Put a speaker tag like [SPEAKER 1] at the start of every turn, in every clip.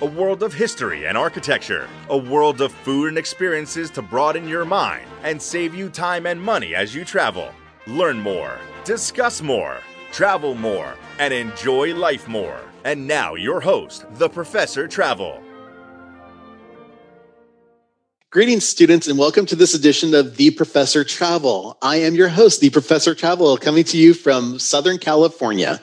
[SPEAKER 1] a world of history and architecture, a world of food and experiences to broaden your mind and save you time and money as you travel. Learn more, discuss more, travel more, and enjoy life more. And now, your host, the Professor Travel.
[SPEAKER 2] Greetings, students, and welcome to this edition of The Professor Travel. I am your host, The Professor Travel, coming to you from Southern California.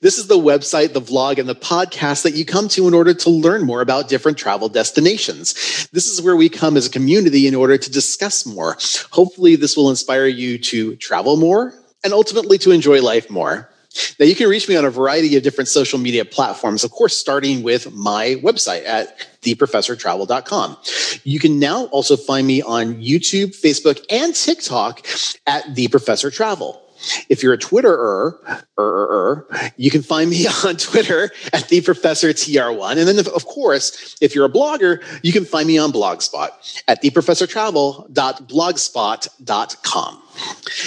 [SPEAKER 2] This is the website, the vlog, and the podcast that you come to in order to learn more about different travel destinations. This is where we come as a community in order to discuss more. Hopefully, this will inspire you to travel more and ultimately to enjoy life more. Now, you can reach me on a variety of different social media platforms, of course, starting with my website at theprofessortravel.com. You can now also find me on YouTube, Facebook, and TikTok at The Professor Travel. If you're a Twitterer, er, you can find me on Twitter at the Professor TR1. And then, of course, if you're a blogger, you can find me on Blogspot at theprofessortravel.blogspot.com.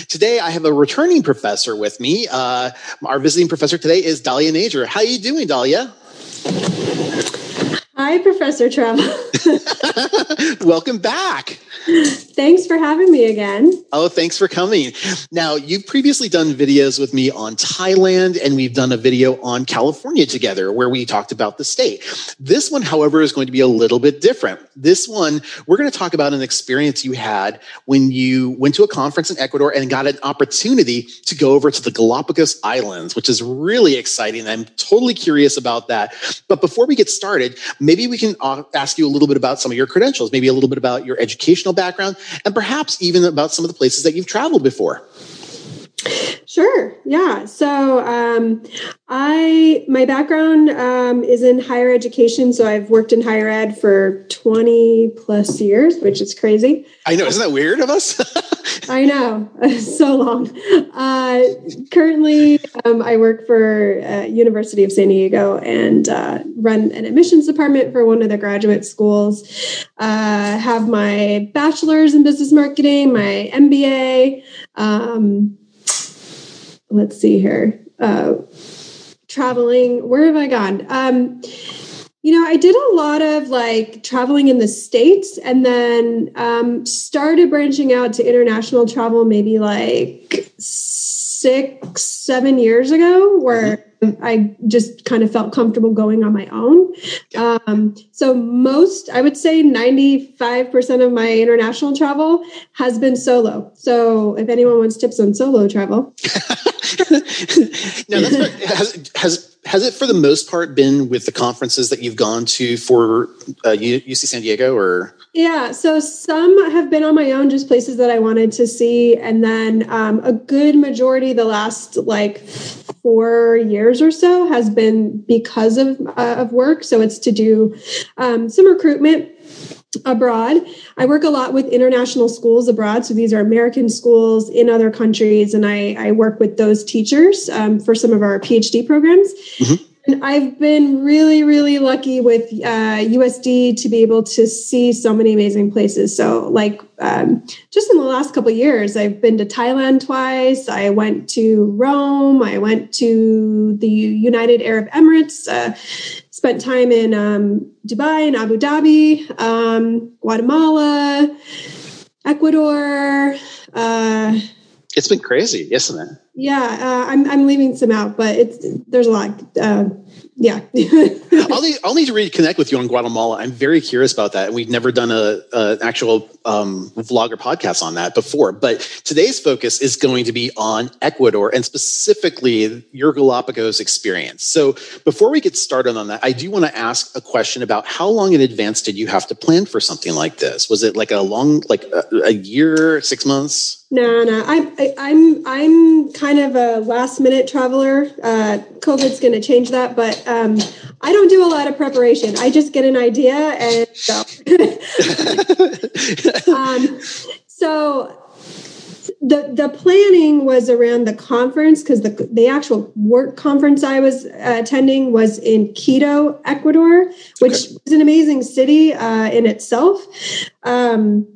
[SPEAKER 2] Today, I have a returning professor with me. Uh, our visiting professor today is Dahlia Najor. How are you doing, Dahlia?
[SPEAKER 3] Hi, Professor Travel.
[SPEAKER 2] Welcome back.
[SPEAKER 3] Thanks for having me again.
[SPEAKER 2] Oh, thanks for coming. Now, you've previously done videos with me on Thailand, and we've done a video on California together where we talked about the state. This one, however, is going to be a little bit different. This one, we're going to talk about an experience you had when you went to a conference in Ecuador and got an opportunity to go over to the Galapagos Islands, which is really exciting. I'm totally curious about that. But before we get started, maybe we can ask you a little bit about some of your credentials, maybe a little bit about your educational background, and perhaps even about some of the places that you've traveled before.
[SPEAKER 3] Sure. Yeah. So um, I my background um, is in higher education. So I've worked in higher ed for twenty plus years, which is crazy.
[SPEAKER 2] I know. Isn't that weird of us?
[SPEAKER 3] I know. so long. Uh, currently, um, I work for uh, University of San Diego and uh, run an admissions department for one of the graduate schools. Uh, have my bachelor's in business marketing, my MBA. Um, let's see here. Uh, traveling. Where have I gone? Um, you know, I did a lot of like traveling in the States and then um, started branching out to international travel maybe like six, seven years ago, where I just kind of felt comfortable going on my own. Um, so, most, I would say 95% of my international travel has been solo. So, if anyone wants tips on solo travel,
[SPEAKER 2] now, that's what, has, has has it for the most part been with the conferences that you've gone to for uh, UC San Diego or?
[SPEAKER 3] Yeah, so some have been on my own, just places that I wanted to see, and then um, a good majority the last like four years or so has been because of uh, of work. So it's to do um, some recruitment abroad. I work a lot with international schools abroad. So these are American schools in other countries, and I, I work with those teachers um, for some of our PhD programs. Mm-hmm. And I've been really, really lucky with uh, USD to be able to see so many amazing places. So, like, um, just in the last couple years, I've been to Thailand twice. I went to Rome. I went to the United Arab Emirates. Uh, spent time in um, Dubai and Abu Dhabi, um, Guatemala, Ecuador. Uh,
[SPEAKER 2] it's been crazy, isn't it?
[SPEAKER 3] Yeah, uh, I'm I'm leaving some out, but it's there's a lot. Uh, yeah.
[SPEAKER 2] I'll, need, I'll need to reconnect with you on Guatemala. I'm very curious about that. And We've never done a, a an actual um, vlog or podcast on that before, but today's focus is going to be on Ecuador and specifically your Galapagos experience. So before we get started on that, I do want to ask a question about how long in advance did you have to plan for something like this? Was it like a long, like a, a year, six months?
[SPEAKER 3] No, no, I'm I'm I'm kind of a last minute traveler. Uh, COVID's going to change that, but um, I don't do a lot of preparation. I just get an idea and go. um, so the the planning was around the conference because the the actual work conference I was uh, attending was in Quito, Ecuador, which okay. is an amazing city uh, in itself. Um,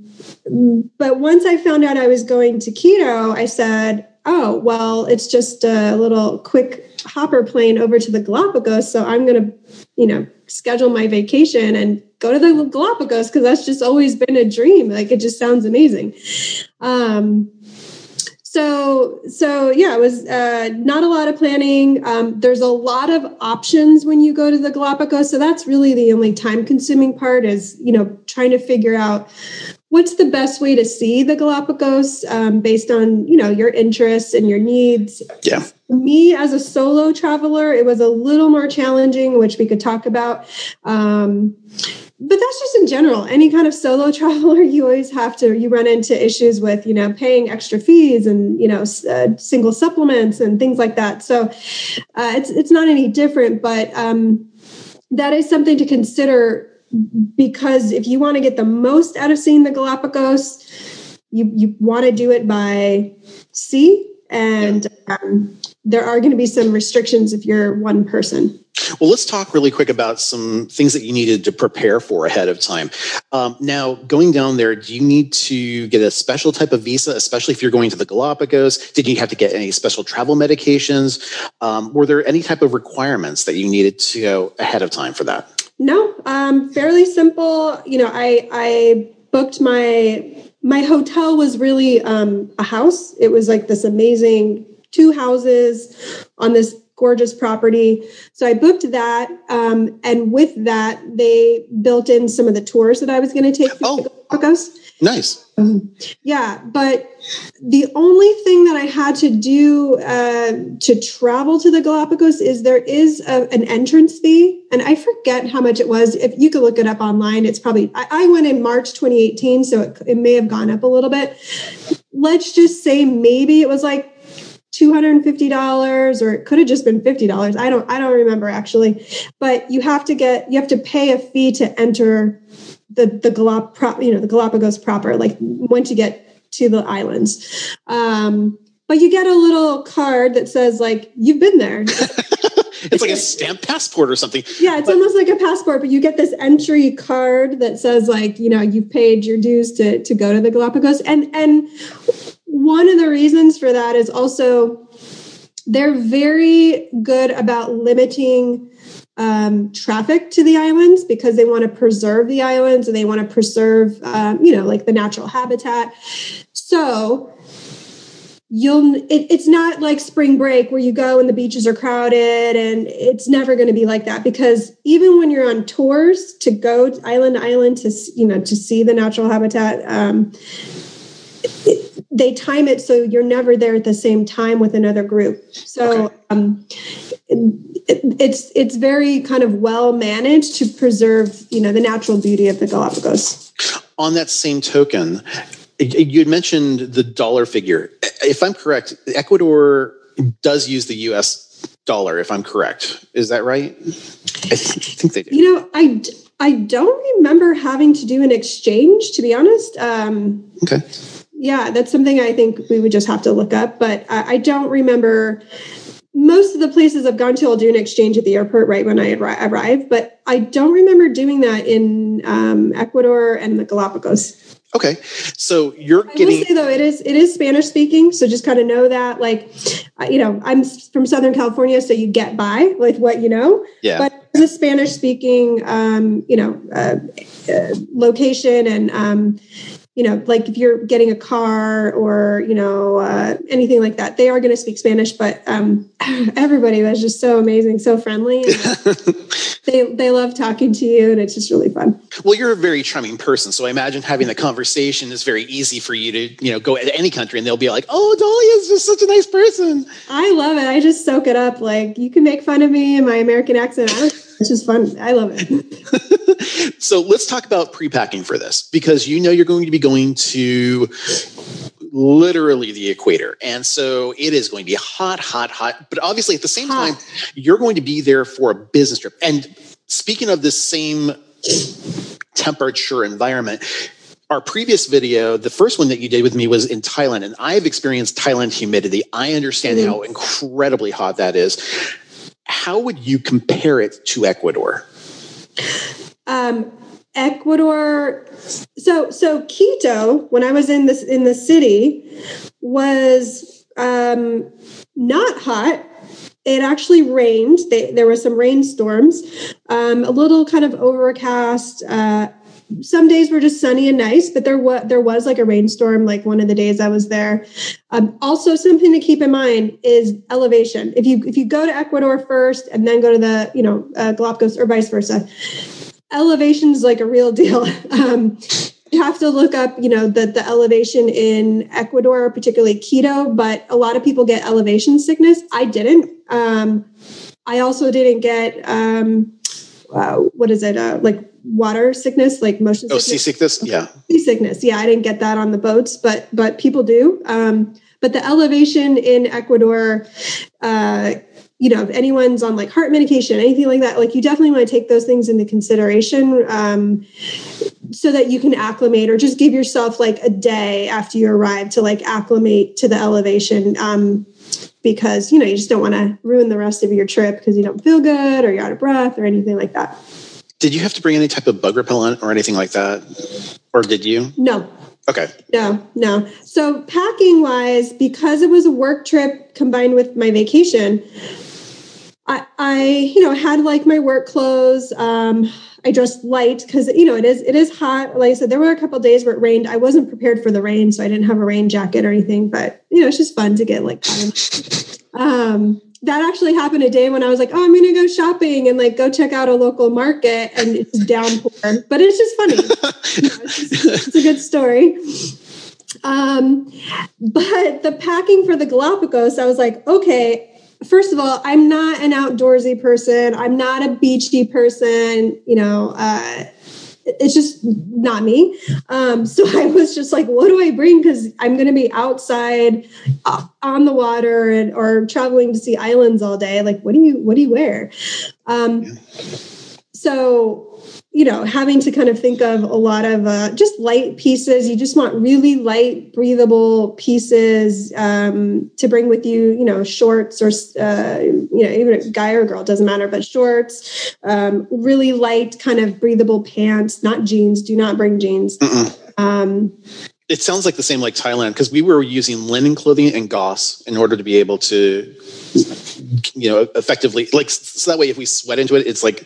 [SPEAKER 3] but once I found out I was going to Quito, I said, "Oh, well, it's just a little quick hopper plane over to the Galapagos, so I'm going to, you know, schedule my vacation and go to the Galapagos because that's just always been a dream. Like it just sounds amazing." Um, so so yeah it was uh, not a lot of planning um, there's a lot of options when you go to the galapagos so that's really the only time consuming part is you know trying to figure out what's the best way to see the galapagos um, based on you know your interests and your needs?
[SPEAKER 2] Yeah.
[SPEAKER 3] Me as a solo traveler it was a little more challenging which we could talk about um, but that's just in general. Any kind of solo traveler you always have to you run into issues with you know paying extra fees and you know uh, single supplements and things like that. So uh, it's it's not any different but um, that is something to consider because if you want to get the most out of seeing the galapagos you you want to do it by sea and um, there are going to be some restrictions if you're one person
[SPEAKER 2] well, let's talk really quick about some things that you needed to prepare for ahead of time. Um, now, going down there, do you need to get a special type of visa, especially if you're going to the Galapagos? Did you have to get any special travel medications? Um, were there any type of requirements that you needed to go ahead of time for that?
[SPEAKER 3] No, um, fairly simple. You know, I I booked my my hotel was really um, a house. It was like this amazing two houses on this gorgeous property. So I booked that. Um, and with that, they built in some of the tours that I was going to take.
[SPEAKER 2] Oh, nice. Um,
[SPEAKER 3] yeah. But the only thing that I had to do uh, to travel to the Galapagos is there is a, an entrance fee. And I forget how much it was. If you could look it up online, it's probably, I, I went in March 2018, so it, it may have gone up a little bit. Let's just say maybe it was like $250 or it could have just been $50 i don't i don't remember actually but you have to get you have to pay a fee to enter the the Galap, you know the galapagos proper like once you get to the islands. Um, but you get a little card that says like you've been there.
[SPEAKER 2] It's like a stamp passport or something.
[SPEAKER 3] Yeah it's but, almost like a passport but you get this entry card that says like you know you've paid your dues to to go to the galapagos. And and one of the reasons for that is also they're very good about limiting um, traffic to the islands because they want to preserve the islands and they want to preserve, um, you know, like the natural habitat. So you'll it, it's not like spring break where you go and the beaches are crowded and it's never going to be like that because even when you're on tours to go island to island to you know to see the natural habitat um, it, they time it so you're never there at the same time with another group. So okay. um, it, it's it's very kind of well managed to preserve you know the natural beauty of the Galapagos.
[SPEAKER 2] On that same token, you had mentioned the dollar figure. If I'm correct, Ecuador does use the U.S. dollar. If I'm correct, is that right? I think they do.
[SPEAKER 3] You know, I I don't remember having to do an exchange. To be honest. Um,
[SPEAKER 2] okay
[SPEAKER 3] yeah, that's something I think we would just have to look up. But I, I don't remember most of the places I've gone to, I'll do an exchange at the airport right when I arrive. But I don't remember doing that in um, Ecuador and the Galapagos.
[SPEAKER 2] Okay, so you're getting. I
[SPEAKER 3] will say though, it is it is Spanish speaking, so just kind of know that. Like, you know, I'm from Southern California, so you get by with what you know.
[SPEAKER 2] Yeah.
[SPEAKER 3] But it's a Spanish speaking, um, you know, uh, uh, location, and um, you know, like if you're getting a car or, you know, uh, anything like that, they are going to speak Spanish, but um, everybody was just so amazing, so friendly. they, they love talking to you and it's just really fun.
[SPEAKER 2] Well, you're a very charming person. So I imagine having the conversation is very easy for you to, you know, go to any country and they'll be like, oh, Dolly is just such a nice person.
[SPEAKER 3] I love it. I just soak it up. Like you can make fun of me and my American accent. It's just fun. I love
[SPEAKER 2] it. so let's talk about pre-packing for this because you know you're going to be going to literally the equator. And so it is going to be hot, hot, hot. But obviously at the same hot. time, you're going to be there for a business trip. And speaking of this same temperature environment, our previous video, the first one that you did with me was in Thailand, and I've experienced Thailand humidity. I understand mm-hmm. how incredibly hot that is. How would you compare it to Ecuador?
[SPEAKER 3] Um, Ecuador. So so Quito, when I was in this in the city, was um, not hot. It actually rained. They, there were some rainstorms, um, a little kind of overcast. Uh, some days were just sunny and nice, but there was there was like a rainstorm like one of the days I was there. Um, also, something to keep in mind is elevation. If you if you go to Ecuador first and then go to the you know uh, Galapagos or vice versa, elevation is like a real deal. Um, you have to look up, you know, the the elevation in Ecuador, particularly Quito. But a lot of people get elevation sickness. I didn't. Um, I also didn't get um, uh, what is it? Uh, like water sickness, like motion.
[SPEAKER 2] Oh, seasickness. Yeah,
[SPEAKER 3] seasickness. Yeah, I didn't get that on the boats, but but people do. Um, but the elevation in Ecuador, uh, you know, if anyone's on like heart medication, anything like that, like you definitely want to take those things into consideration um, so that you can acclimate or just give yourself like a day after you arrive to like acclimate to the elevation. Um, because you know you just don't want to ruin the rest of your trip because you don't feel good or you're out of breath or anything like that.
[SPEAKER 2] Did you have to bring any type of bug repellent or anything like that? Or did you?
[SPEAKER 3] No.
[SPEAKER 2] Okay.
[SPEAKER 3] No, no. So packing wise, because it was a work trip combined with my vacation, I, I you know, had like my work clothes. Um, I dressed light because you know it is it is hot. Like I said, there were a couple days where it rained. I wasn't prepared for the rain, so I didn't have a rain jacket or anything. But you know, it's just fun to get like. um, that actually happened a day when I was like, oh, I'm going to go shopping and like go check out a local market and it's downpour. But it's just funny. you know, it's, just, it's, a good story. Um, but the packing for the Galapagos, I was like, okay, first of all, I'm not an outdoorsy person. I'm not a beachy person. You know, uh, it's just not me. Um, so I was just like, what do I bring? Because I'm going to be outside uh, on the water and or traveling to see islands all day. Like, what do you what do you wear? Um, so you know, having to kind of think of a lot of uh, just light pieces. You just want really light, breathable pieces um, to bring with you. You know, shorts or uh, you know, even a guy or girl doesn't matter, but shorts. Um, really light, kind of breathable pants, not jeans. Do not bring jeans. Um,
[SPEAKER 2] it sounds like the same like Thailand because we were using linen clothing and gauze in order to be able to, you know, effectively like so that way if we sweat into it, it's like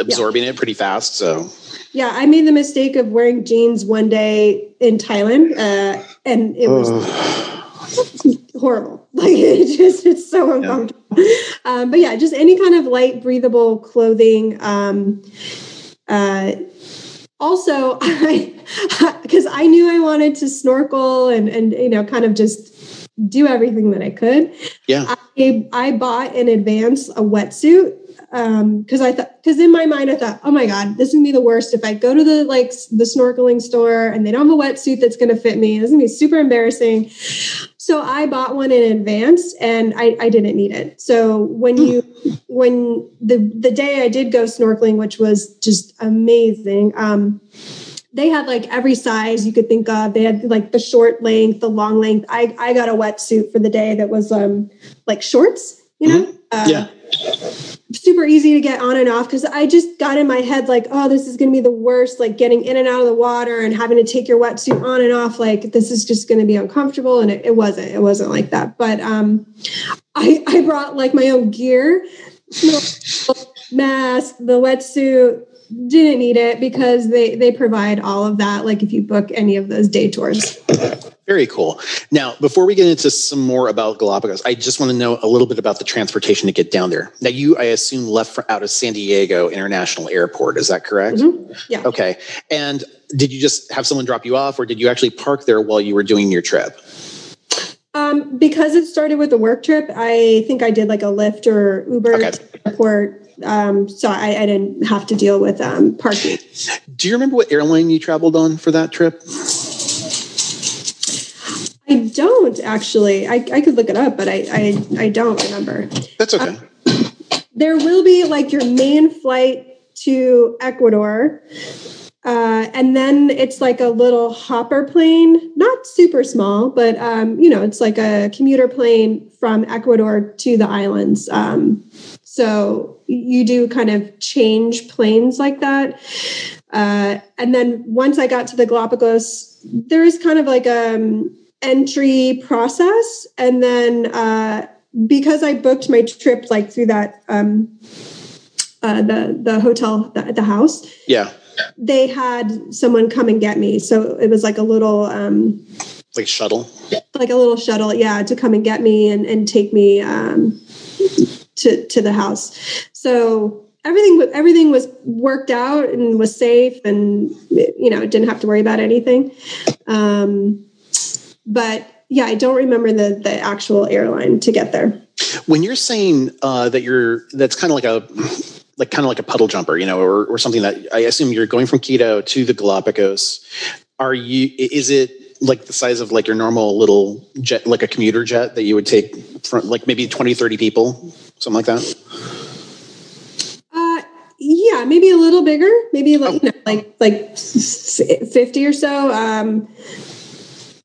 [SPEAKER 2] absorbing yeah. it pretty fast. So
[SPEAKER 3] yeah, I made the mistake of wearing jeans one day in Thailand, uh, and it was horrible. Like it just it's so uncomfortable. Yeah. Um, but yeah, just any kind of light, breathable clothing. Um, uh, also, I because I knew I wanted to snorkel and and you know kind of just do everything that I could.
[SPEAKER 2] Yeah,
[SPEAKER 3] I, I bought in advance a wetsuit because um, I thought because in my mind I thought, oh my god, this is gonna be the worst if I go to the like the snorkeling store and they don't have a wetsuit that's gonna fit me. This is gonna be super embarrassing. So I bought one in advance and I, I didn't need it. So when you when the the day I did go snorkeling, which was just amazing, um, they had like every size you could think of. They had like the short length, the long length. I I got a wetsuit for the day that was um like shorts, you know.
[SPEAKER 2] Mm-hmm. Uh, yeah
[SPEAKER 3] super easy to get on and off because I just got in my head like, oh, this is going to be the worst, like getting in and out of the water and having to take your wetsuit on and off. Like this is just going to be uncomfortable. And it, it, wasn't, it wasn't like that. But um, I, I brought like my own gear, mask, the wetsuit, didn't need it because they they provide all of that like if you book any of those day tours.
[SPEAKER 2] Very cool. Now before we get into some more about galapagos i just want to know a little bit about the transportation to get down there. Now you i assume left out of san diego international airport is that correct?
[SPEAKER 3] Mm-hmm. yeah.
[SPEAKER 2] Okay. And did you just have someone drop you off or did you actually park there while you were doing your trip?
[SPEAKER 3] Um, because it started with a work trip, I think I did like a Lyft or Uber okay. airport um, so I, I, didn't have to deal with um, parking.
[SPEAKER 2] Do you remember what airline you traveled on for that trip?
[SPEAKER 3] I don't actually. I, I could look it up, but I, I, I don't remember.
[SPEAKER 2] That's okay.
[SPEAKER 3] Uh, there will be like your main flight to Ecuador. Uh, and then it's like a little hopper plane, not super small, but um, you know, it's like a commuter plane from Ecuador to the islands. Um, so you do kind of change planes like that. Uh, and then once I got to the Galapagos, there is kind of like a um, entry process, and then uh, because I booked my trip like through that um, uh, the the hotel at the house.
[SPEAKER 2] Yeah
[SPEAKER 3] they had someone come and get me. So it was like a little um
[SPEAKER 2] like shuttle.
[SPEAKER 3] Like a little shuttle, yeah, to come and get me and, and take me um to to the house. So everything everything was worked out and was safe and you know, didn't have to worry about anything. Um but yeah, I don't remember the the actual airline to get there.
[SPEAKER 2] When you're saying uh, that you're that's kind of like a like kind of like a puddle jumper, you know, or, or something that I assume you're going from Quito to the Galapagos. Are you, is it like the size of like your normal little jet, like a commuter jet that you would take from like maybe 20, 30 people, something like that?
[SPEAKER 3] Uh, yeah, maybe a little bigger, maybe like, oh. you know, like, like 50 or so. Um,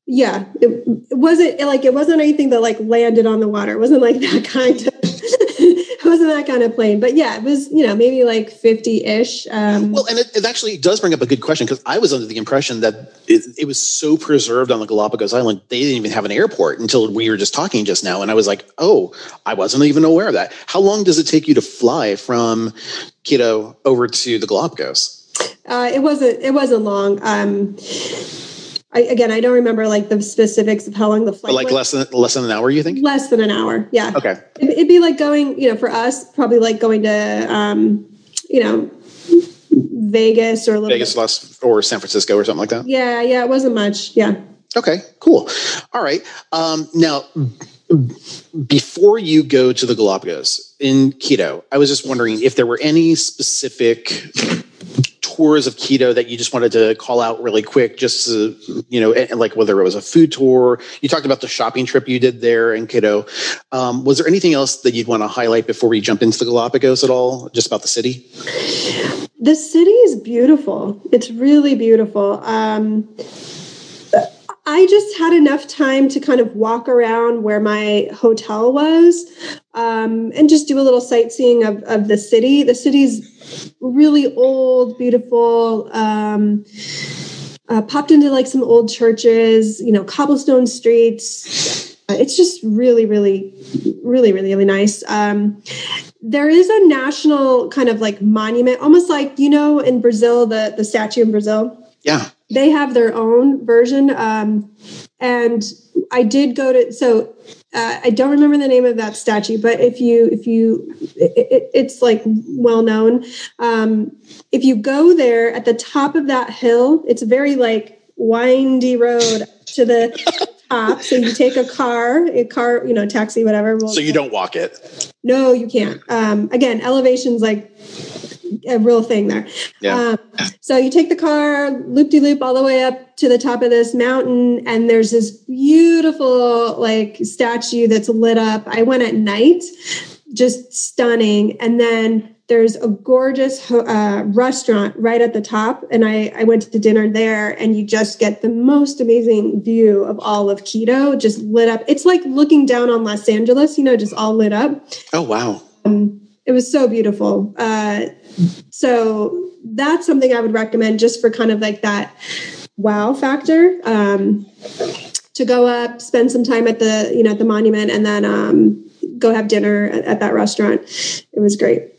[SPEAKER 3] yeah, it, it wasn't like, it wasn't anything that like landed on the water. It wasn't like that kind of wasn't that kind of plane, but yeah, it was, you know, maybe like 50 ish. Um,
[SPEAKER 2] well, and it, it, actually does bring up a good question because I was under the impression that it, it, was so preserved on the Galapagos Island, they didn't even have an airport until we were just talking just now. And I was like, oh, I wasn't even aware of that. How long does it take you to fly from Quito over to the Galapagos?
[SPEAKER 3] Uh, it wasn't, it wasn't long. Um, I, again, I don't remember like the specifics of how long the flight.
[SPEAKER 2] Like was. less than less than an hour, you think?
[SPEAKER 3] Less than an hour. Yeah.
[SPEAKER 2] Okay.
[SPEAKER 3] It, it'd be like going, you know, for us, probably like going to, um, you know, Vegas or a
[SPEAKER 2] Vegas, bit. Los, or San Francisco or something like that.
[SPEAKER 3] Yeah, yeah, it wasn't much. Yeah.
[SPEAKER 2] Okay, cool. All right. Um, now, before you go to the Galapagos in Quito, I was just wondering if there were any specific tours of Quito that you just wanted to call out really quick, just to, you know, like whether it was a food tour, you talked about the shopping trip you did there in Quito. Um, was there anything else that you'd want to highlight before we jump into the Galapagos at all, just about the city?
[SPEAKER 3] The city is beautiful. It's really beautiful. Um, I just had enough time to kind of walk around where my hotel was um, and just do a little sightseeing of, of the city. The city's really old, beautiful. Um, uh, popped into like some old churches, you know, cobblestone streets. It's just really, really, really, really, really nice. Um, there is a national kind of like monument, almost like you know in Brazil, the the statue in Brazil.
[SPEAKER 2] Yeah
[SPEAKER 3] they have their own version um, and i did go to so uh, i don't remember the name of that statue but if you if you it, it's like well known. Um, if you go there at the top of that hill it's a very like windy road to the top so you take a car a car you know taxi whatever
[SPEAKER 2] so you don't walk it?
[SPEAKER 3] No you can't. Um, again elevations like a real thing there.
[SPEAKER 2] Yeah.
[SPEAKER 3] Um, so you take the car loop de loop all the way up to the top of this mountain, and there's this beautiful like statue that's lit up. I went at night, just stunning. And then there's a gorgeous uh, restaurant right at the top, and I, I went to dinner there, and you just get the most amazing view of all of Quito, just lit up. It's like looking down on Los Angeles, you know, just all lit up.
[SPEAKER 2] Oh wow.
[SPEAKER 3] Um, it was so beautiful. Uh, so that's something I would recommend just for kind of like that wow factor. Um, to go up, spend some time at the you know at the monument, and then um, go have dinner at, at that restaurant. It was great.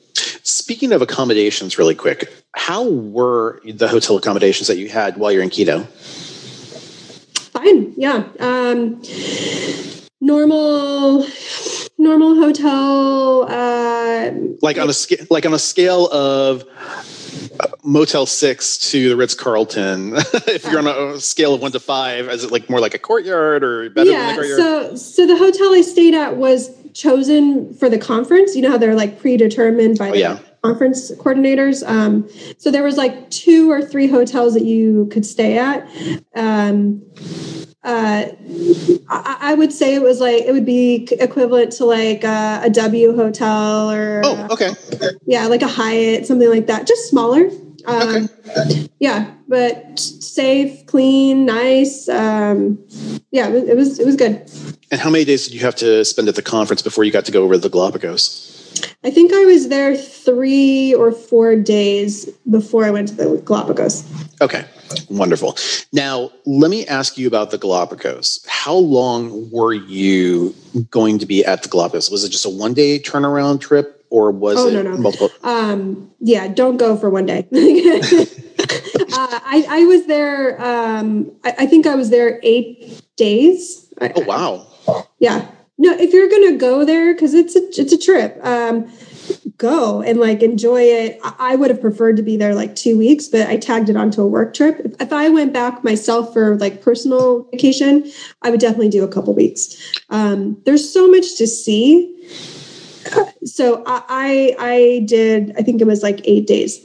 [SPEAKER 2] Speaking of accommodations, really quick, how were the hotel accommodations that you had while you're in Quito?
[SPEAKER 3] Fine, yeah. Um, normal normal hotel uh,
[SPEAKER 2] like on a scale like on a scale of uh, motel 6 to the ritz-carlton if you're on a scale of 1 to 5 is it like more like a courtyard or better
[SPEAKER 3] yeah, so so the hotel i stayed at was chosen for the conference. You know how they're like predetermined by oh, the yeah. conference coordinators? Um, so there was like two or three hotels that you could stay at. Um, uh, I, I, would say it was like it would be equivalent to like a, a W hotel or
[SPEAKER 2] oh okay
[SPEAKER 3] yeah like a Hyatt something like that just smaller Um, okay. Yeah, but safe, clean, nice. Um, yeah, it was, it was it was good.
[SPEAKER 2] And how many days did you have to spend at the conference before you got to go over to the Galapagos?
[SPEAKER 3] I think I was there three or four days before I went to the Galapagos.
[SPEAKER 2] Okay, wonderful. Now, let me ask you about the Galapagos. How long were you going to be at the Galapagos? Was it just a one day turnaround trip or was oh, it no, no. multiple?
[SPEAKER 3] Um, yeah, don't go for one day. uh, I, I, was there, um, I, I, think I was there eight days.
[SPEAKER 2] Oh, wow.
[SPEAKER 3] Yeah. No, if you're going to go there, because it's a, it's a trip. Um, go and like enjoy it. I would have preferred to be there like two weeks, but I tagged it onto a work trip. If, if I went back myself for like personal vacation, I would definitely do a couple weeks. Um, there's so much to see. So I, I did. I think it was like eight days.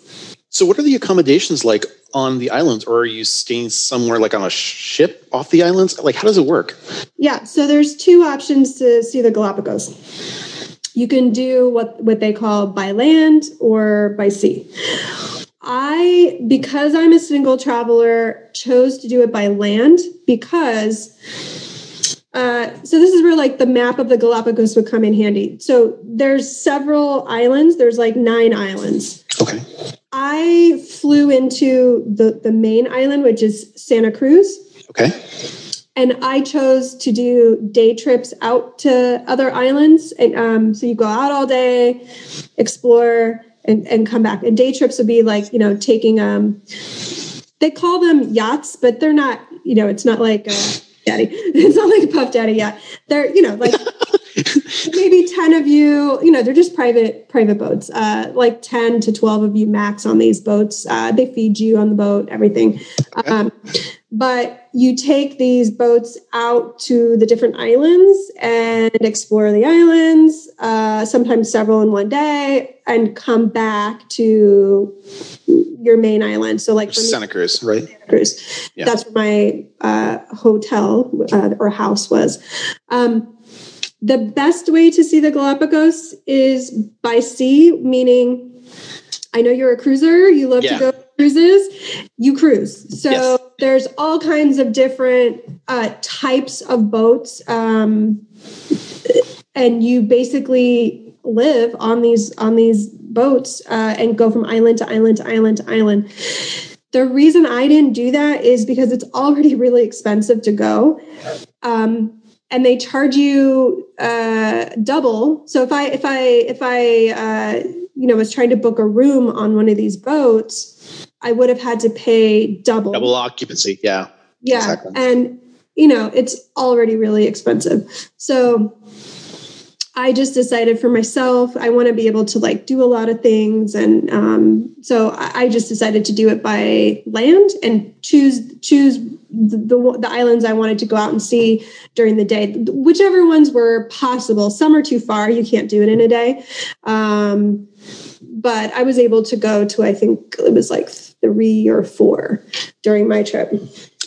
[SPEAKER 2] So what are the accommodations like on the islands, or are you staying somewhere like on a ship off the islands? Like how does it work?
[SPEAKER 3] Yeah. So there's two options to see the Galapagos you can do what, what they call by land or by sea. I, because I'm a single traveler, chose to do it by land because uh, so this is where like the map of the Galapagos would come in handy. So there's several islands. There's like nine islands.
[SPEAKER 2] Okay.
[SPEAKER 3] I flew into the the main island, which is Santa Cruz.
[SPEAKER 2] Okay.
[SPEAKER 3] And I chose to do day trips out to other islands. And um, so you go out all day, explore, and, and come back. And day trips would be like, you know, taking, um, they call them yachts, but they're not, you know, it's not like a daddy. It's not like a puff daddy yacht. They're, you know, like maybe 10 of you, you know, they're just private, private boats, uh, like 10 to 12 of you max on these boats. Uh, they feed you on the boat, everything. Okay. Um, but you take these boats out to the different islands and explore the islands, uh, sometimes several in one day, and come back to your main island. So, like
[SPEAKER 2] Santa Cruz, right?
[SPEAKER 3] Santa Cruz. Yeah. That's where my uh, hotel uh, or house was. Um, the best way to see the Galapagos is by sea, meaning I know you're a cruiser, you love yeah. to go cruises, you cruise. So yes. there's all kinds of different uh, types of boats. Um, and you basically live on these on these boats uh, and go from island to island to island to island. The reason I didn't do that is because it's already really expensive to go. Um, and they charge you uh, double. So if I if I if I uh, you know was trying to book a room on one of these boats, I would have had to pay double.
[SPEAKER 2] Double occupancy, yeah.
[SPEAKER 3] Yeah, exactly. and you know it's already really expensive. So I just decided for myself, I want to be able to like do a lot of things, and um, so I, I just decided to do it by land and choose choose the, the, the islands I wanted to go out and see during the day, whichever ones were possible. Some are too far; you can't do it in a day. Um, but I was able to go to I think it was like three or four during my trip.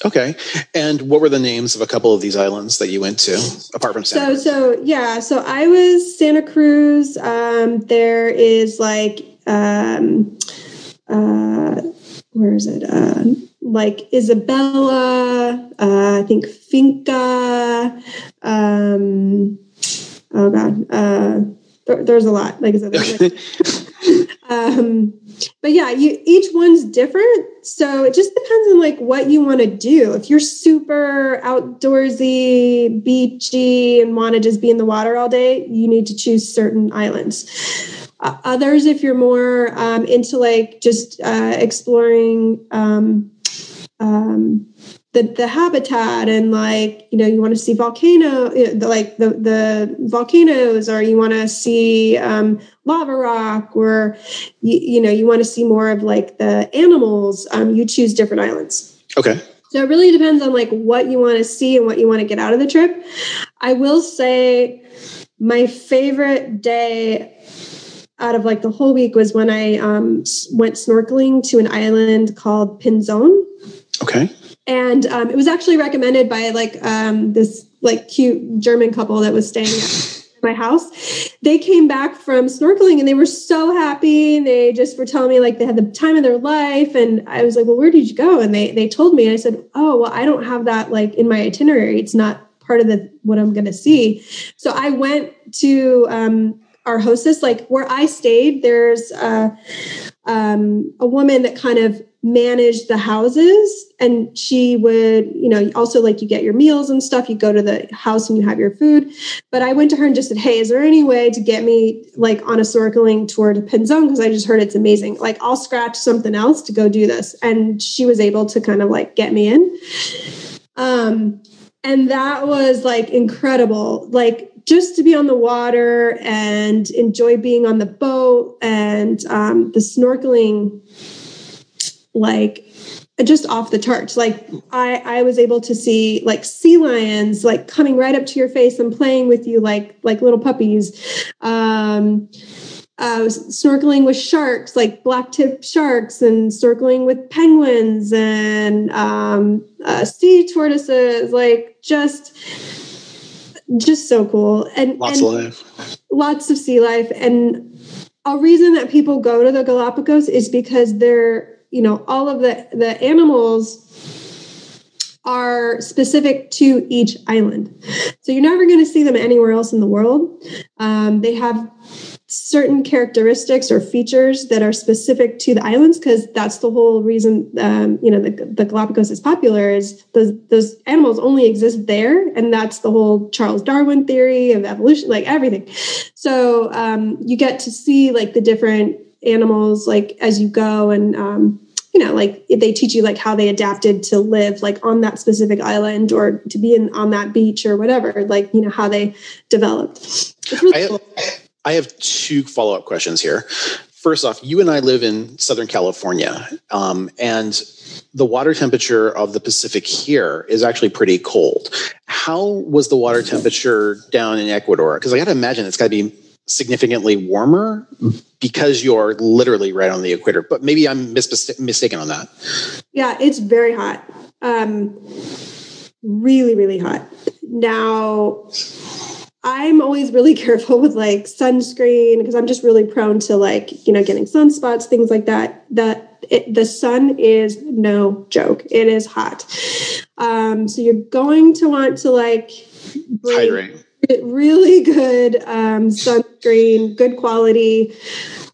[SPEAKER 2] Okay. And what were the names of a couple of these islands that you went to apart from Santa
[SPEAKER 3] So so yeah, so I was Santa Cruz. Um, there is like um, uh, where is it? Uh, like Isabella, uh, I think Finca. Um, oh God, uh, there, there's a lot. Like I said, like, um, but yeah, you each one's different. So it just depends on like what you want to do. If you're super outdoorsy, beachy, and want to just be in the water all day, you need to choose certain islands. Uh, others, if you're more um, into like just uh, exploring um, um, the the habitat and like you know you want to see volcano like the the volcanoes or you want to see um, lava rock or you, you know you want to see more of like the animals um, you choose different islands.
[SPEAKER 2] Okay.
[SPEAKER 3] So it really depends on like what you want to see and what you want to get out of the trip. I will say my favorite day out of like the whole week was when i um, went snorkeling to an island called pinzon
[SPEAKER 2] okay
[SPEAKER 3] and um, it was actually recommended by like um, this like cute German couple that was staying at my house. They came back from snorkeling and they were so happy. They just were telling me like they had the time of their life. And I was like, well, where did you go? And they they told me. And I said, oh, well, I don't have that like in my itinerary. It's not part of the what I'm going to see. So I went to um, our hostess, like where I stayed. There's a, um, a woman that kind of managed the houses and she would you know also like you get your meals and stuff you go to the house and you have your food. But i went to her and just said hey is there any way to get me like on a snorkeling tour to pinzon? Because i just heard it's amazing. Like i'll scratch something else to go do this. And she was able to kind of like get me in. Um and that was like incredible. Like just to be on the water and enjoy being on the boat and um, the snorkeling like just off the charts. Like i i was able to see like sea lions like coming right up to your face and playing with you like like little puppies. Um uh, snorkeling with sharks, like black tip sharks, and snorkeling with penguins and um, uh, sea tortoises, like just just so cool. And
[SPEAKER 2] lots
[SPEAKER 3] and
[SPEAKER 2] of life,
[SPEAKER 3] lots of sea life. And a reason that people go to the Galapagos is because they're you know all of the the animals are specific to each island. So you're never going to see them anywhere else in the world. Um, they have certain characteristics or features that are specific to the islands because that's the whole reason um, you know the, the galapagos is popular is those those animals only exist there and that's the whole charles darwin theory of evolution like everything so um, you get to see like the different animals like as you go and um, you know like they teach you like how they adapted to live like on that specific island or to be in on that beach or whatever like you know how they developed really
[SPEAKER 2] I,
[SPEAKER 3] cool.
[SPEAKER 2] I have two follow up questions here. First off, you and I live in Southern California, um, and the water temperature of the Pacific here is actually pretty cold. How was the water temperature down in Ecuador? Because I got to imagine it's got to be significantly warmer because you're literally right on the equator. But maybe I'm mis- mistaken on that.
[SPEAKER 3] Yeah, it's very hot. Um, really, really hot. Now, I'm always really careful with like sunscreen because I'm just really prone to like, you know, getting sunspots, things like that. That it, the sun is no joke. It is hot. Um, so you're going to want to like bring
[SPEAKER 2] Hydrate.
[SPEAKER 3] Really good um, sunscreen, good quality,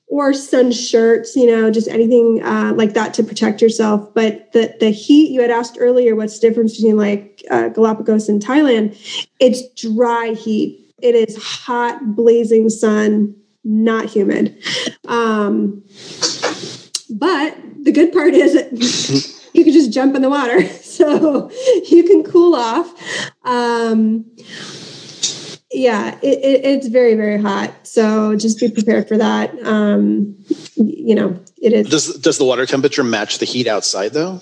[SPEAKER 3] or sun shirts, you know, just anything uh, like that to protect yourself. But the the heat you had asked earlier, what's the difference between like uh, Galapagos and Thailand? It's dry heat. It is hot, blazing sun, not humid. Um, but the good part is you can just jump in the water, so you can cool off. Um, yeah, it, it, it's very, very hot. So just be prepared for that. Um, you know, it is.
[SPEAKER 2] Does does the water temperature match the heat outside though?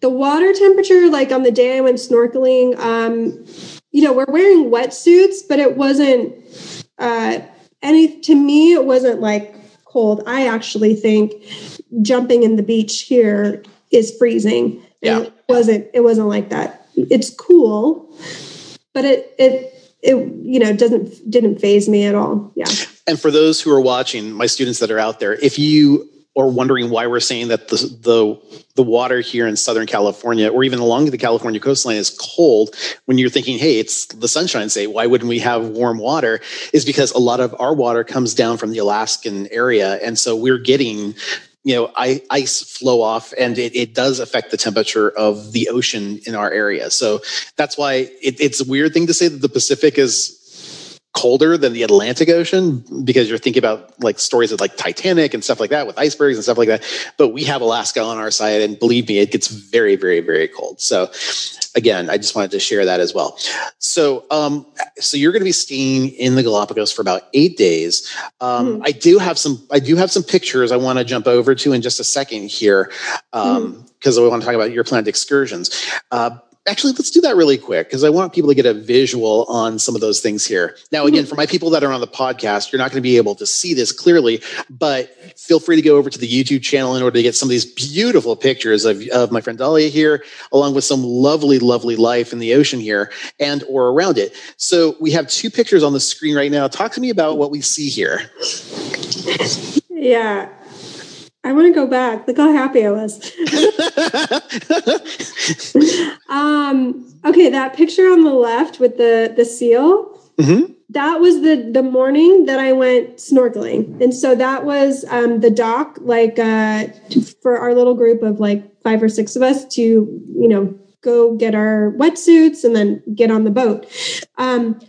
[SPEAKER 3] The water temperature, like on the day I went snorkeling, um, you know, we're wearing wetsuits, but it wasn't uh, any. To me, it wasn't like cold. I actually think jumping in the beach here is freezing.
[SPEAKER 2] Yeah.
[SPEAKER 3] it wasn't. It wasn't like that. It's cool, but it it it you know doesn't didn't phase me at all. Yeah.
[SPEAKER 2] And for those who are watching, my students that are out there, if you are wondering why we're saying that the the the water here in Southern California or even along the California coastline is cold, when you're thinking, hey, it's the sunshine state, why wouldn't we have warm water? Is because a lot of our water comes down from the Alaskan area, and so we're getting you know ice flow off and it, it does affect the temperature of the ocean in our area. So that's why it, it's a weird thing to say that the pacific is colder than the Atlantic Ocean because you're thinking about like stories of like Titanic and stuff like that with icebergs and stuff like that. But we have Alaska on our side, and believe me, it gets very, very, very cold. So again, I just wanted to share that as well. So, um, so you're going to be staying in the Galapagos for about eight days. Um,
[SPEAKER 3] Mhm.
[SPEAKER 2] I do have some, I do have some pictures I want to jump over to in just a second here, um, because I want to talk about your planned excursions. Uh, actually, let's do that really quick because I want people to get a visual on some of those things here. Now, hmm. again, for my people that are on the podcast, you're not going to be able to see this clearly, but feel free to go over to the YouTube channel in order to get some of these beautiful pictures of, of my friend Dahlia here, along with some lovely, lovely life in the ocean here and or around it. So we have two pictures on the screen right now. Talk to me about what we see here.
[SPEAKER 3] Yeah. I want to go back. Look how happy I was. um, okay, that picture on the left with the the seal.
[SPEAKER 2] Mm-hmm.
[SPEAKER 3] That was the the morning that I went snorkeling, and so that was um, the dock, like uh, for our little group of like five or six of us to you know go get our wetsuits and then get on the boat. Um,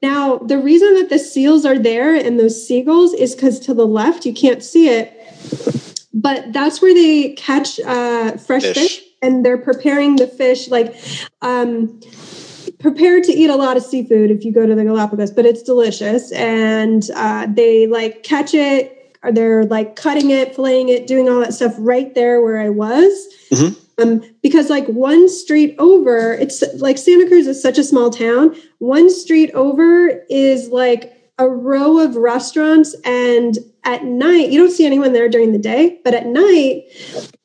[SPEAKER 3] now, the reason that the seals are there and those seagulls is because to the left you can't see it but that's where they catch uh, fresh fish. fish. and they're preparing the fish like um, prepared to eat a lot of seafood if you go to the galapagos but it's delicious and uh, they like catch it or they're like cutting it filleting it doing all that stuff right there where i was
[SPEAKER 2] mm-hmm.
[SPEAKER 3] um, because like one street over it's like santa cruz is such a small town one street over is like a row of restaurants and at night you don't see anyone there during the day but at night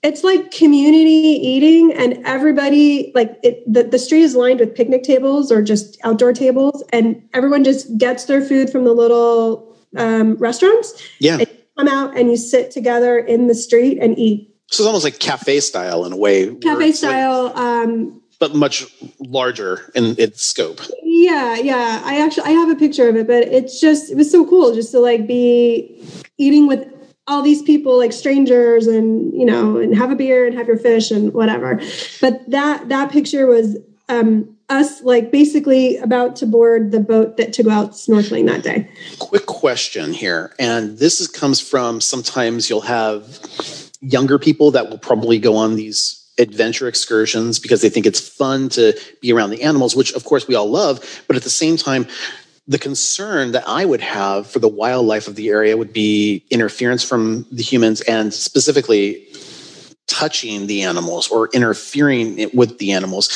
[SPEAKER 3] it's like community eating and everybody like it the, the street is lined with picnic tables or just outdoor tables and everyone just gets their food from the little um, restaurants.
[SPEAKER 2] Yeah.
[SPEAKER 3] And come out and you sit together in the street and eat.
[SPEAKER 2] So it's almost like cafe style in a way.
[SPEAKER 3] Cafe style like, um,
[SPEAKER 2] but much larger in its scope.
[SPEAKER 3] Yeah, yeah. I actually I have a picture of it, but it's just it was so cool just to like be eating with all these people like strangers and you know and have a beer and have your fish and whatever. But that that picture was um us like basically about to board the boat that to go out snorkeling that day.
[SPEAKER 2] Quick question here, and this is, comes from sometimes you'll have younger people that will probably go on these adventure excursions because they think it's fun to be around the animals, which of course we all love. But at the same time, the concern that I would have for the wildlife of the area would be interference from the humans and specifically touching the animals or interfering with the animals.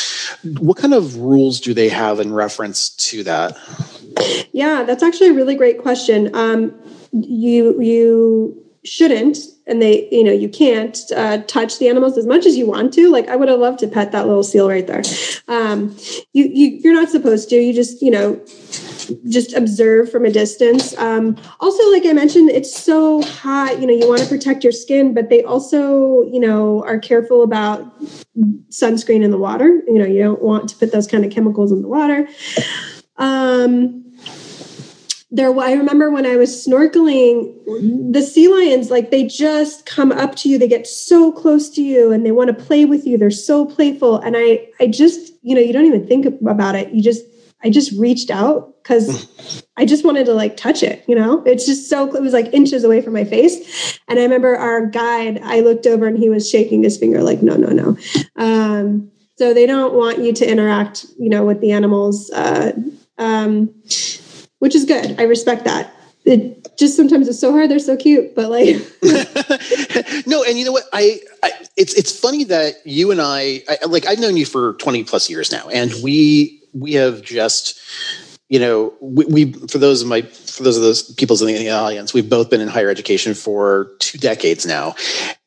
[SPEAKER 2] What kind of rules do they have in reference to that?
[SPEAKER 3] Yeah, that's actually a really great question. Um, you you shouldn't and they you know you can't uh, touch the animals as much as you want to. Like i would have loved to pet that little seal right there. Um, you, you you're not supposed to. You just you know just observe from a distance. Um, also like i mentioned it's so hot. You know you want to protect your skin but they also you know are careful about sunscreen in the water. You know you don't want to put those kind of chemicals in the water. Um, there i remember when i was snorkeling the sea lions like they just come up to you they get so close to you and they want to play with you they're so playful and i i just you know you don't even think about it you just i just reached out because i just wanted to like touch it you know? It's just so it was like inches away from my face and i remember our guide i looked over and he was shaking his finger like no no no. Um, so they don't want you to interact you know with the animals uh, um, which is good. I respect that. It just sometimes it's so hard. They're so cute, but like
[SPEAKER 2] no. And you know what? I, I, it's it's funny that you and I, I like I've known you for twenty plus years now, and we we have just you know, we, we, for those of my for those of those people's in the audience, we've both been in higher education for two decades now,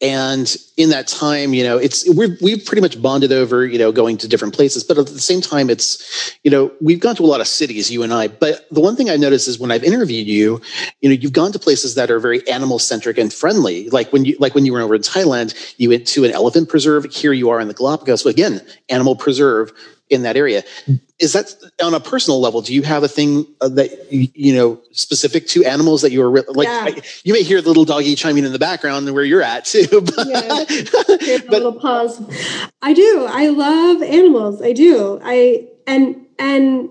[SPEAKER 2] and in that time, you know, it's we've we've pretty much bonded over you know going to different places, but at the same time, it's you know we've gone to a lot of cities, you and I. But the one thing I've noticed is when I've interviewed you, you know, you've gone to places that are very animal centric and friendly. Like when you like when you were over in Thailand, you went to an elephant preserve. Here you are in the Galapagos, again, animal preserve in that area. Is that on a personal level? Do you have a thing uh, that you know specific to animals that you are like? Yeah. You may hear the little doggy chiming in the background where you're at too. But,
[SPEAKER 3] yeah, but, little pause. I do. I love animals. I do. I and and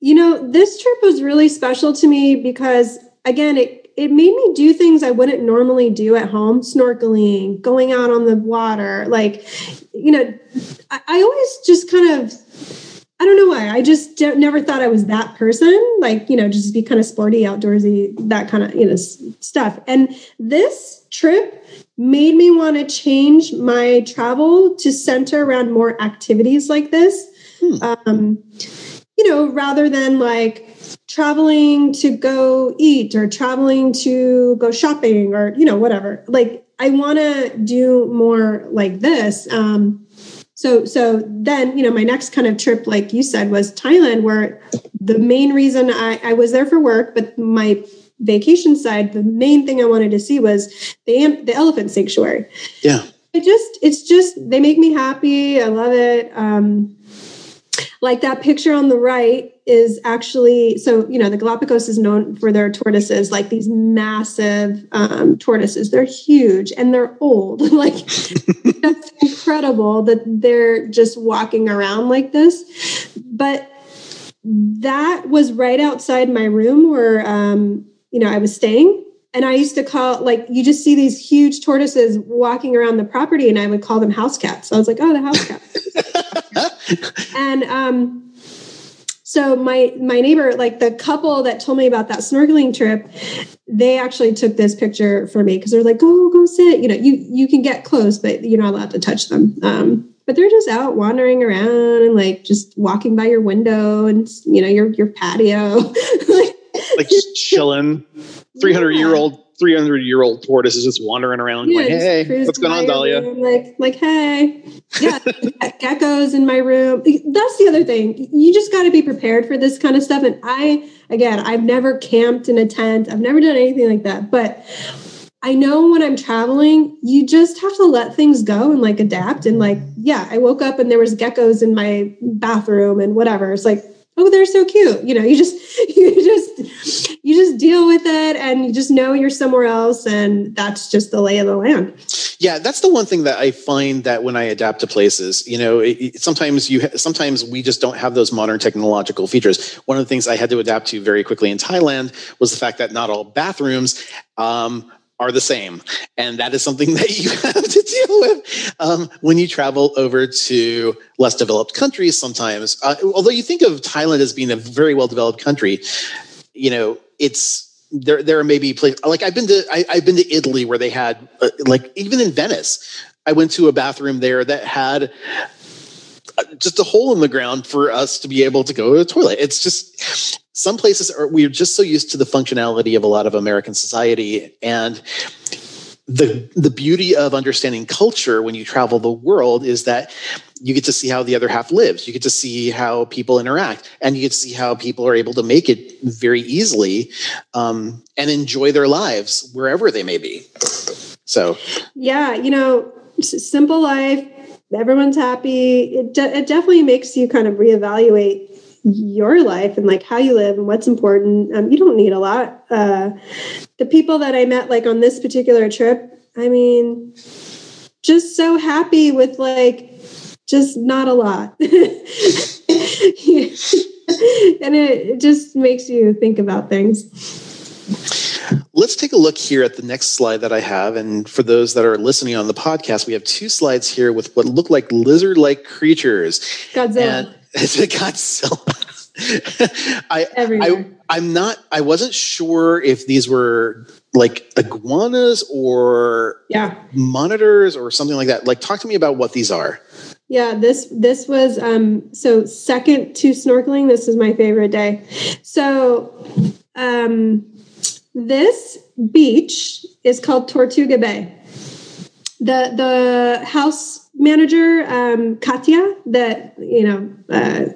[SPEAKER 3] you know this trip was really special to me because again it it made me do things I wouldn't normally do at home, snorkeling, going out on the water. Like, you know, I, I always just kind of, I don't know why. I just never thought I was that person. Like, you know, just be kind of sporty, outdoorsy, that kind of, you know, stuff. And this trip made me want to change my travel to center around more activities like this Hmm. Um, you know, rather than like traveling to go eat or traveling to go shopping or, you know, whatever. Like, I want to do more like this. Um, so, so then, you know, my next kind of trip, like you said, was Thailand, where the main reason I, I was there for work, but my vacation side, the main thing I wanted to see was the the elephant sanctuary.
[SPEAKER 2] Yeah,
[SPEAKER 3] it just it's just they make me happy. I love it. Um, like that picture on the right is actually so you know the galapagos is known for their tortoises like these massive um, tortoises they're huge and they're old like that's incredible that they're just walking around like this but that was right outside my room where um, you know i was staying and I used to call like you just see these huge tortoises walking around the property, and I would call them house cats. So I was like, oh, the house cat. and um, so my my neighbor, like the couple that told me about that snorkeling trip, they actually took this picture for me because they're like, go go sit. You know, you you can get close, but you're not allowed to touch them. Um, but they're just out wandering around and like just walking by your window and you know your your patio
[SPEAKER 2] like, like just chilling 300 yeah. year old 300 year old tortoise is just wandering around yeah, like hey what's going on dahlia?
[SPEAKER 3] like like hey. Yeah geckos in my room. That's the other thing. You just got to be prepared for this kind of stuff. And i again i've never camped in a tent. I've never done anything like that. But I know when I'm traveling, you just have to let things go and like adapt. And like, yeah, I woke up and there was geckos in my bathroom and whatever. It's like, oh they're so cute. You know you just you just you just deal with it and you just know you're somewhere else and that's just the lay of the land
[SPEAKER 2] yeah that's the one thing that i find that when i adapt to places you know it, it, sometimes you sometimes we just don't have those modern technological features one of the things i had to adapt to very quickly in thailand was the fact that not all bathrooms um, are the same. And that is something that you have to deal with um, when you travel over to less developed countries sometimes. Uh, although you think of Thailand as being a very well developed country, you know, it's there there are maybe places like I've been to I, have been to Italy where they had uh, like even in Venice, I went to a bathroom there that had uh, just a hole in the ground for us to be able to go to the toilet. It's just some places are we're just so used to the functionality of a lot of American society and the the beauty of understanding culture when you travel the world is that you get to see how the other half lives. You get to see how people interact, and you get to see how people are able to make it very easily um, and enjoy their lives wherever they may be. So,
[SPEAKER 3] yeah, you know, simple life. Everyone's happy. It, de- it definitely makes you kind of reevaluate your life and like how you live and what's important. Um, you don't need a lot. Uh, the people that I met like on this particular trip, I mean, just so happy with like just not a lot. and it, just makes you think about things.
[SPEAKER 2] Let's take a look here at the next slide that I have. And for those that are listening on the podcast, we have two slides here with what look like lizard like creatures.
[SPEAKER 3] Godzilla.
[SPEAKER 2] And it's a Godzilla. I, I I'm not I wasn't sure if these were like iguanas or
[SPEAKER 3] yeah
[SPEAKER 2] monitors or something like that. Like talk to me about what these are.
[SPEAKER 3] Yeah, this this was um so second to snorkeling, this is my favorite day. So um this beach is called Tortuga Bay. The the house manager, um, Katya, that, you know, uh,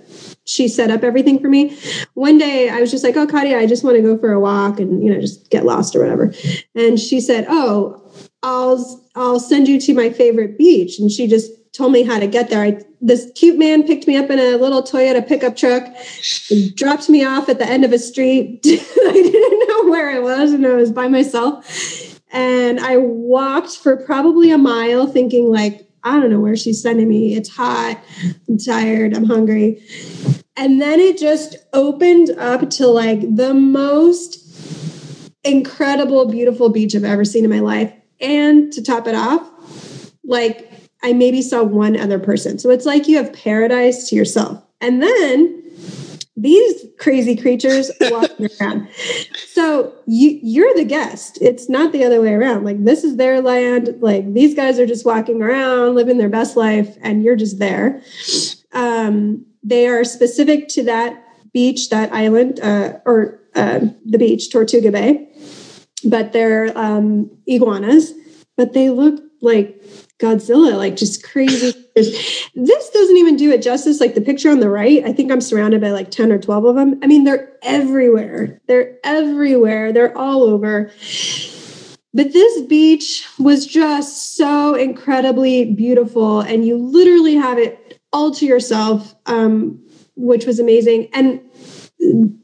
[SPEAKER 3] she set up everything for me. One day I was just like, oh, Katya, I just want to go for a walk and, you know, just get lost or whatever. And she said, oh, I'll, I'll send you to my favorite beach. And she just told me how to get there. I, this cute man picked me up in a little Toyota pickup truck, dropped me off at the end of a street. I didn't know where I was and I was by myself. And I walked for probably a mile thinking like, I don't know where she's sending me. It's hot. I'm tired. I'm hungry. And then it just opened up to like the most incredible, beautiful beach I've ever seen in my life. And to top it off, like I maybe saw one other person. So it's like you have paradise to yourself. And then these crazy creatures walking around. So you you're the guest. It's not the other way around. Like this is their land. Like these guys are just walking around, living their best life, and you're just there. Um, they are specific to that beach, that island, uh, or uh, the beach, Tortuga Bay. But they're um, iguanas, but they look like Godzilla, like just crazy. this doesn't even do it justice. Like the picture on the right, I think I'm surrounded by like 10 or 12 of them. I mean, they're everywhere. They're everywhere. They're all over. But this beach was just so incredibly beautiful, and you literally have it all to yourself, um, which was amazing. And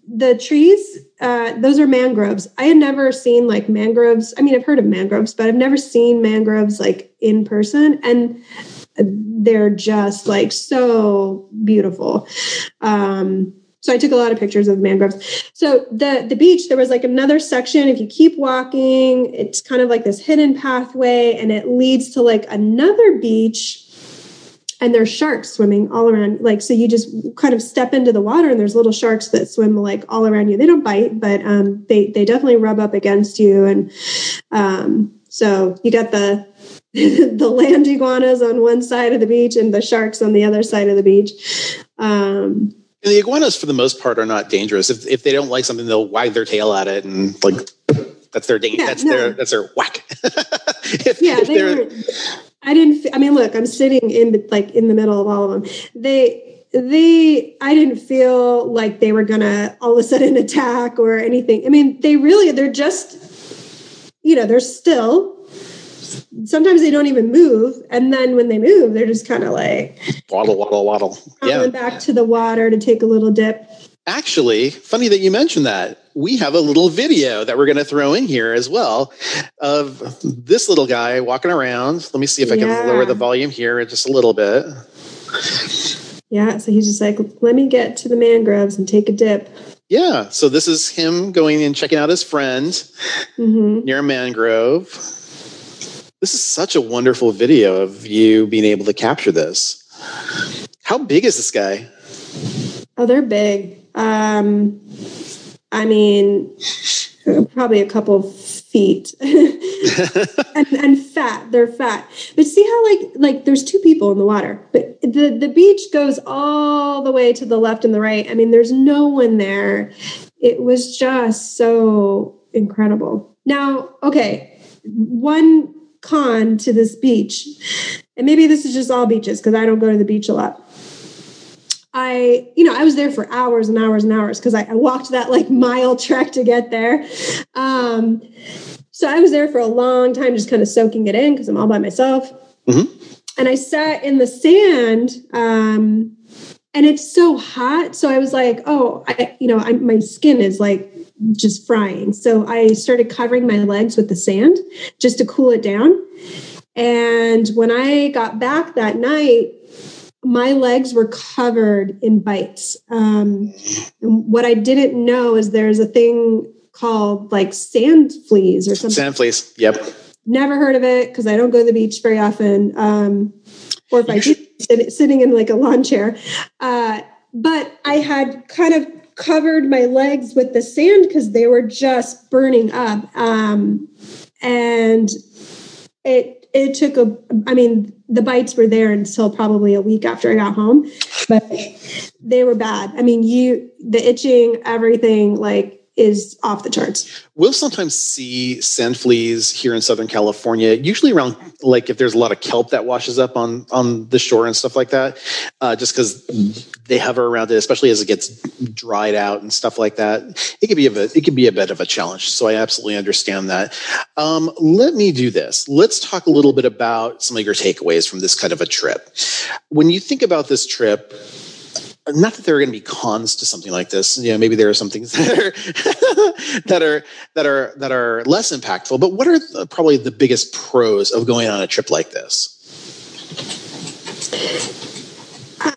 [SPEAKER 3] the trees, uh, those are mangroves. I had never seen like mangroves. I mean, I've heard of mangroves, but I've never seen mangroves like in person. And they're just like so beautiful. Um, so I took a lot of pictures of mangroves. So the the beach, there was like another section. If you keep walking, it's kind of like this hidden pathway, and it leads to like another beach. And there's sharks swimming all around. Like so, you just kind of step into the water, and there's little sharks that swim like all around you. They don't bite, but um, they they definitely rub up against you. And um, so you got the the land iguanas on one side of the beach and the sharks on the other side of the beach. Um,
[SPEAKER 2] and the iguanas, for the most part, are not dangerous. If, if they don't like something, they'll wag their tail at it and like that's their danger. Yeah, that's no. their that's their whack.
[SPEAKER 3] if, yeah, if they were. I didn't. I mean, look, I'm sitting in like in the middle of all of them. They they I didn't feel like they were gonna all of a sudden attack or anything. I mean, they really they're just you know they're still sometimes they don't even move. And then when they move, they're just kind of like
[SPEAKER 2] waddle, waddle, waddle.
[SPEAKER 3] Yeah. back to the water to take a little dip.
[SPEAKER 2] Actually, funny that you mentioned that. We have a little video that we're going to throw in here as well of this little guy walking around. Let me see if I can yeah. lower the volume here just a little bit.
[SPEAKER 3] Yeah, so he's just like, let me get to the mangroves and take a dip.
[SPEAKER 2] Yeah, so this is him going and checking out his friend mm-hmm. near a mangrove this is such a wonderful video of you being able to capture this. How big is this guy?
[SPEAKER 3] Oh, they're big. Um, I mean, probably a couple feet and, and fat. They're fat. But see how like like there's two people in the water, but the the beach goes all the way to the left and the right. I mean, there's no one there. It was just so incredible. Now, okay, one con to this beach, and maybe this is just all beaches because I don't go to the beach a lot. I, you know, I was there for hours and hours and hours because I, I, walked that like mile trek to get there. Um, so I was there for a long time, just kind of soaking it in because I'm all by myself. Mm-hmm. And I sat in the sand, um, and it's so hot. So I was like, oh, I, you know, I, my skin is like just frying. So I started covering my legs with the sand just to cool it down. And when I got back that night, my legs were covered in bites. Um, what I didn't know is there's a thing called like sand fleas or something.
[SPEAKER 2] Sand fleas. Yep.
[SPEAKER 3] Never heard of it because I don't go to the beach very often. Um, or if I do, sitting in like a lawn chair. Uh, but I had kind of covered my legs with the sand because they were just burning up. Um, and it it took a I mean the bites were there until probably a week after I got home, but they were bad. I mean you the itching, everything like is off the charts.
[SPEAKER 2] We'll sometimes see sand fleas here in Southern California, usually around like if there's a lot of kelp that washes up on on the shore and stuff like that, uh, just because they hover around it, especially as it gets dried out and stuff like that. It could be a bit, it could be a bit of a challenge. So I absolutely understand that. Um, let me do this. Let's talk a little bit about some of your takeaways from this kind of a trip. When you think about this trip not that there are going to be cons to something like this. You know, maybe there are some things that are that are that are that are less impactful. But what are the, probably the biggest pros of going on a trip like this?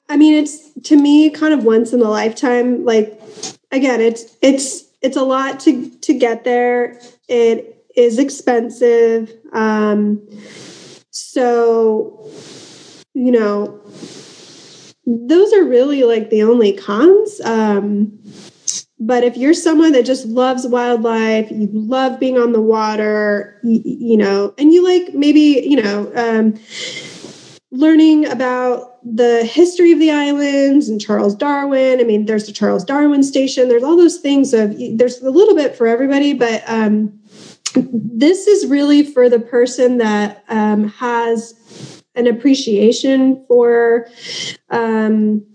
[SPEAKER 3] I mean, it's to me kind of once in a lifetime. Like again, it's it's it's a lot to to get there. It is expensive. Um, so you know those are really like the only cons. Um, but if you're someone that just loves wildlife, you love being on the water, you, you know, and you like maybe, you know, um, learning about the history of the islands and Charles Darwin. I mean, there's the Charles Darwin station. There's all those things of there's a little bit for everybody, but um, this is really for the person that um, has an appreciation for um,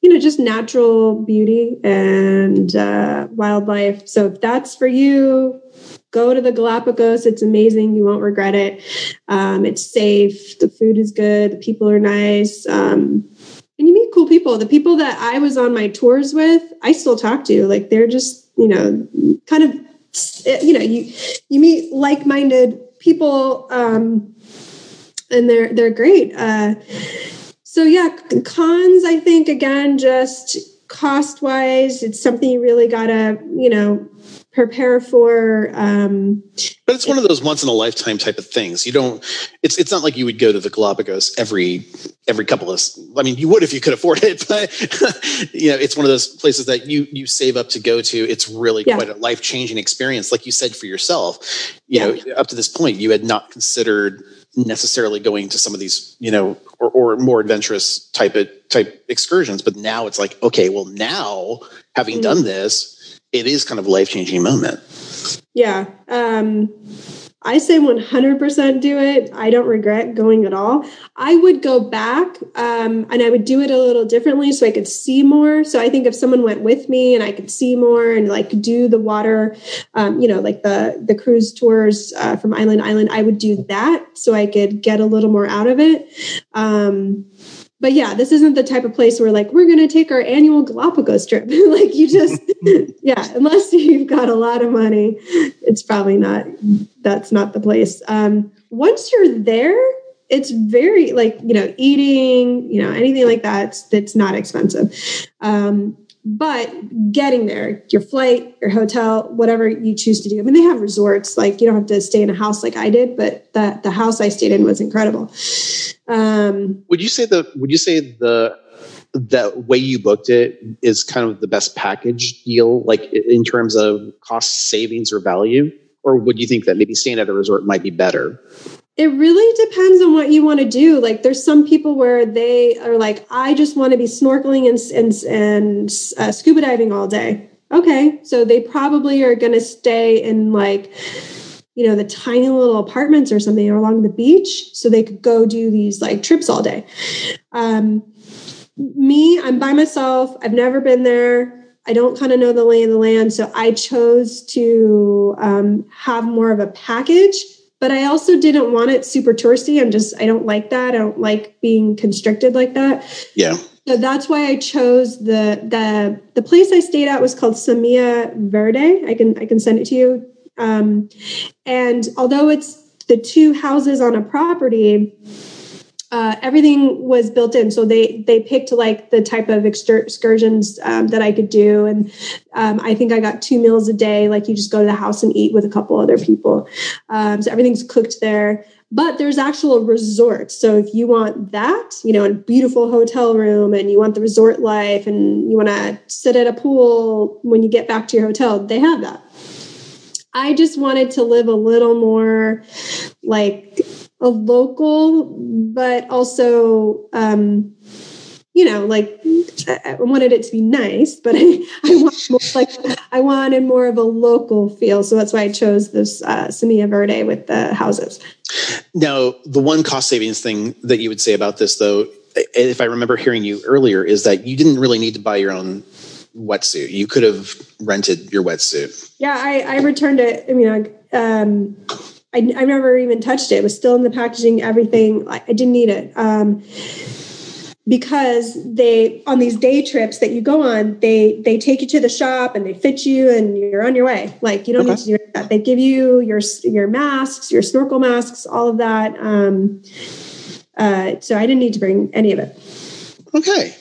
[SPEAKER 3] you know just natural beauty and uh, wildlife. So if that's for you go to the galapagos. It's amazing. You won't regret it. Um, it's safe. The food is good. The people are nice. Um, and you meet cool people. The people that i was on my tours with i still talk to. Like they're just you know kind of you know you you meet like-minded people um, and they're they're great uh, so yeah cons i think again just cost wise it's something you really gotta you know prepare for um,
[SPEAKER 2] but it's one of those once in a lifetime type of things you don't it's it's not like you would go to the galapagos every every couple of i mean you would if you could afford it but you know it's one of those places that you you save up to go to it's really yeah. quite a life-changing experience like you said for yourself you yeah. know up to this point you had not considered necessarily going to some of these, you know, or, or more adventurous type of type excursions. But now it's like, okay, well, now having mm-hmm. done this, it is kind of a life changing moment.
[SPEAKER 3] Yeah. Um, I say 100% do it. I don't regret going at all. I would go back um, and I would do it a little differently so I could see more. So I think if someone went with me and I could see more and like do the water, um, you know, like the the cruise tours uh, from island island, I would do that so I could get a little more out of it. Um, but yeah, this isn't the type of place where like we're going to take our annual Galapagos trip. like you just yeah, unless you've got a lot of money, it's probably not that's not the place. Um once you're there, it's very like, you know, eating, you know, anything like that, it's, it's not expensive. Um but getting there, your flight, your hotel, whatever you choose to do. I mean, they have resorts, like you don't have to stay in a house like I did, but the the house I stayed in was incredible.
[SPEAKER 2] Um, would you say the Would you say the the way you booked it is kind of the best package deal, like in terms of cost savings or value, or would you think that maybe staying at a resort might be better?
[SPEAKER 3] It really depends on what you want to do. Like, there's some people where they are like, I just want to be snorkeling and and and uh, scuba diving all day. Okay, so they probably are going to stay in like you know the tiny little apartments or something along the beach so they could go do these like trips all day um, me i'm by myself i've never been there i don't kind of know the lay of the land so i chose to um, have more of a package but I also didn't want it super touristy. I'm just I don't like that. I don't like being constricted like that.
[SPEAKER 2] Yeah.
[SPEAKER 3] So that's why I chose the the the place I stayed at was called Semilla Verde. I can I can send it to you. Um, and although it's the two houses on a property, uh, everything was built in. So they they picked like the type of excursions um, that I could do, and um, I think I got two meals a day. Like you just go to the house and eat with a couple other people. Um, so everything's cooked there. But there's actual resorts. So if you want that, you know, a beautiful hotel room, and you want the resort life, and you want to sit at a pool when you get back to your hotel, they have that. I just wanted to live a little more like a local, but also, um, you know, like I wanted it to be nice, but I, I want more, like I wanted more of a local feel. So that's why I chose this uh, Verde with the houses.
[SPEAKER 2] Now, the one cost savings thing that you would say about this, though, if I remember hearing you earlier, is that you didn't really need to buy your own wetsuit. You could have rented your wetsuit.
[SPEAKER 3] Yeah, I, I returned it. I mean, I, um, I, I never even touched it. It was still in the packaging, everything. I, I didn't need it. Um, because they on these day trips that you go on they they take you to the shop and they fit you and you're on your way like you don't okay. need to do that they give you your your masks your snorkel masks all of that um, uh, so i didn't need to bring any of it
[SPEAKER 2] okay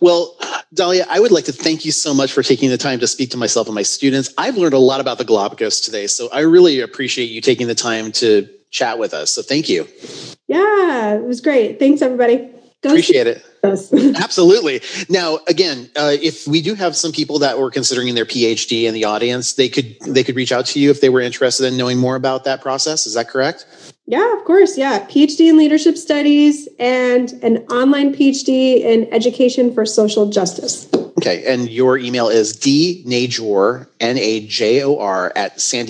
[SPEAKER 2] well, Dahlia, I would like to thank you so much for taking the time to speak to myself and my students. I've learned a lot about the Galapagos today, so I really appreciate you taking the time to chat with us. So thank you.
[SPEAKER 3] Yeah, it was great. Thanks, everybody.
[SPEAKER 2] Go appreciate it. Absolutely. Now, again, uh, if we do have some people that were considering their PhD in the audience, they could they could reach out to you if they were interested in knowing more about that process. Is that correct?
[SPEAKER 3] Yeah, of course. Yeah. PhD in leadership studies and an online PhD in education for social justice.
[SPEAKER 2] Okay. And your email is dnajor, N A J O R, at san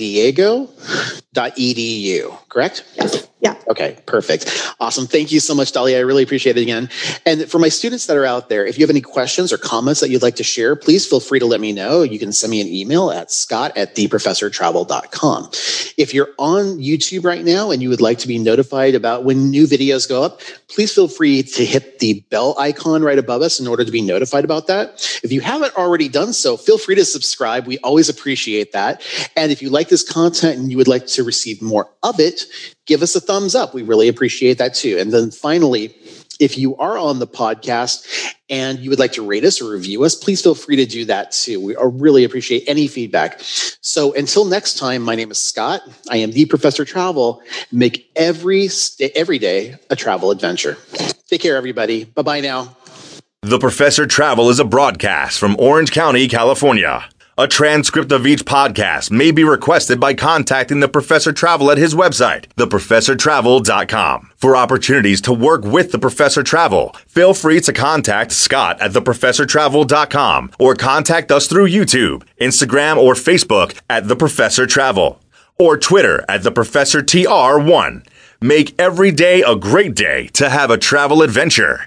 [SPEAKER 2] diego.edu, correct?
[SPEAKER 3] Yes. Yeah.
[SPEAKER 2] Okay, perfect. Awesome. Thank you so much, Dahlia. I really appreciate it again. And for my students that are out there, if you have any questions or comments that you'd like to share, please feel free to let me know. You can send me an email at scott at theprofessortravel.com. If you're on YouTube right now and you would like to be notified about when new videos go up, please feel free to hit the bell icon right above us in order to be notified about that. If you haven't already done so, feel free to subscribe. We always appreciate that. And if you like this content and you would like to receive more of it, give us a thumbs up. We really appreciate that too. And then finally, if you are on the podcast and you would like to rate us or review us, please feel free to do that too. We really appreciate any feedback. So until next time, my name is Scott. I am the Professor Travel. Make every every day a travel adventure. Take care, everybody. Bye bye now.
[SPEAKER 1] The Professor Travel is a broadcast from Orange County, California. A transcript of each podcast may be requested by contacting the Professor Travel at his website, theprofessortravel.com. For opportunities to work with the Professor Travel, feel free to contact Scott at theprofessortravel.com or contact us through YouTube, Instagram, or Facebook at The Professor Travel or Twitter at The Professor TR1. Make every day a great day to have a travel adventure.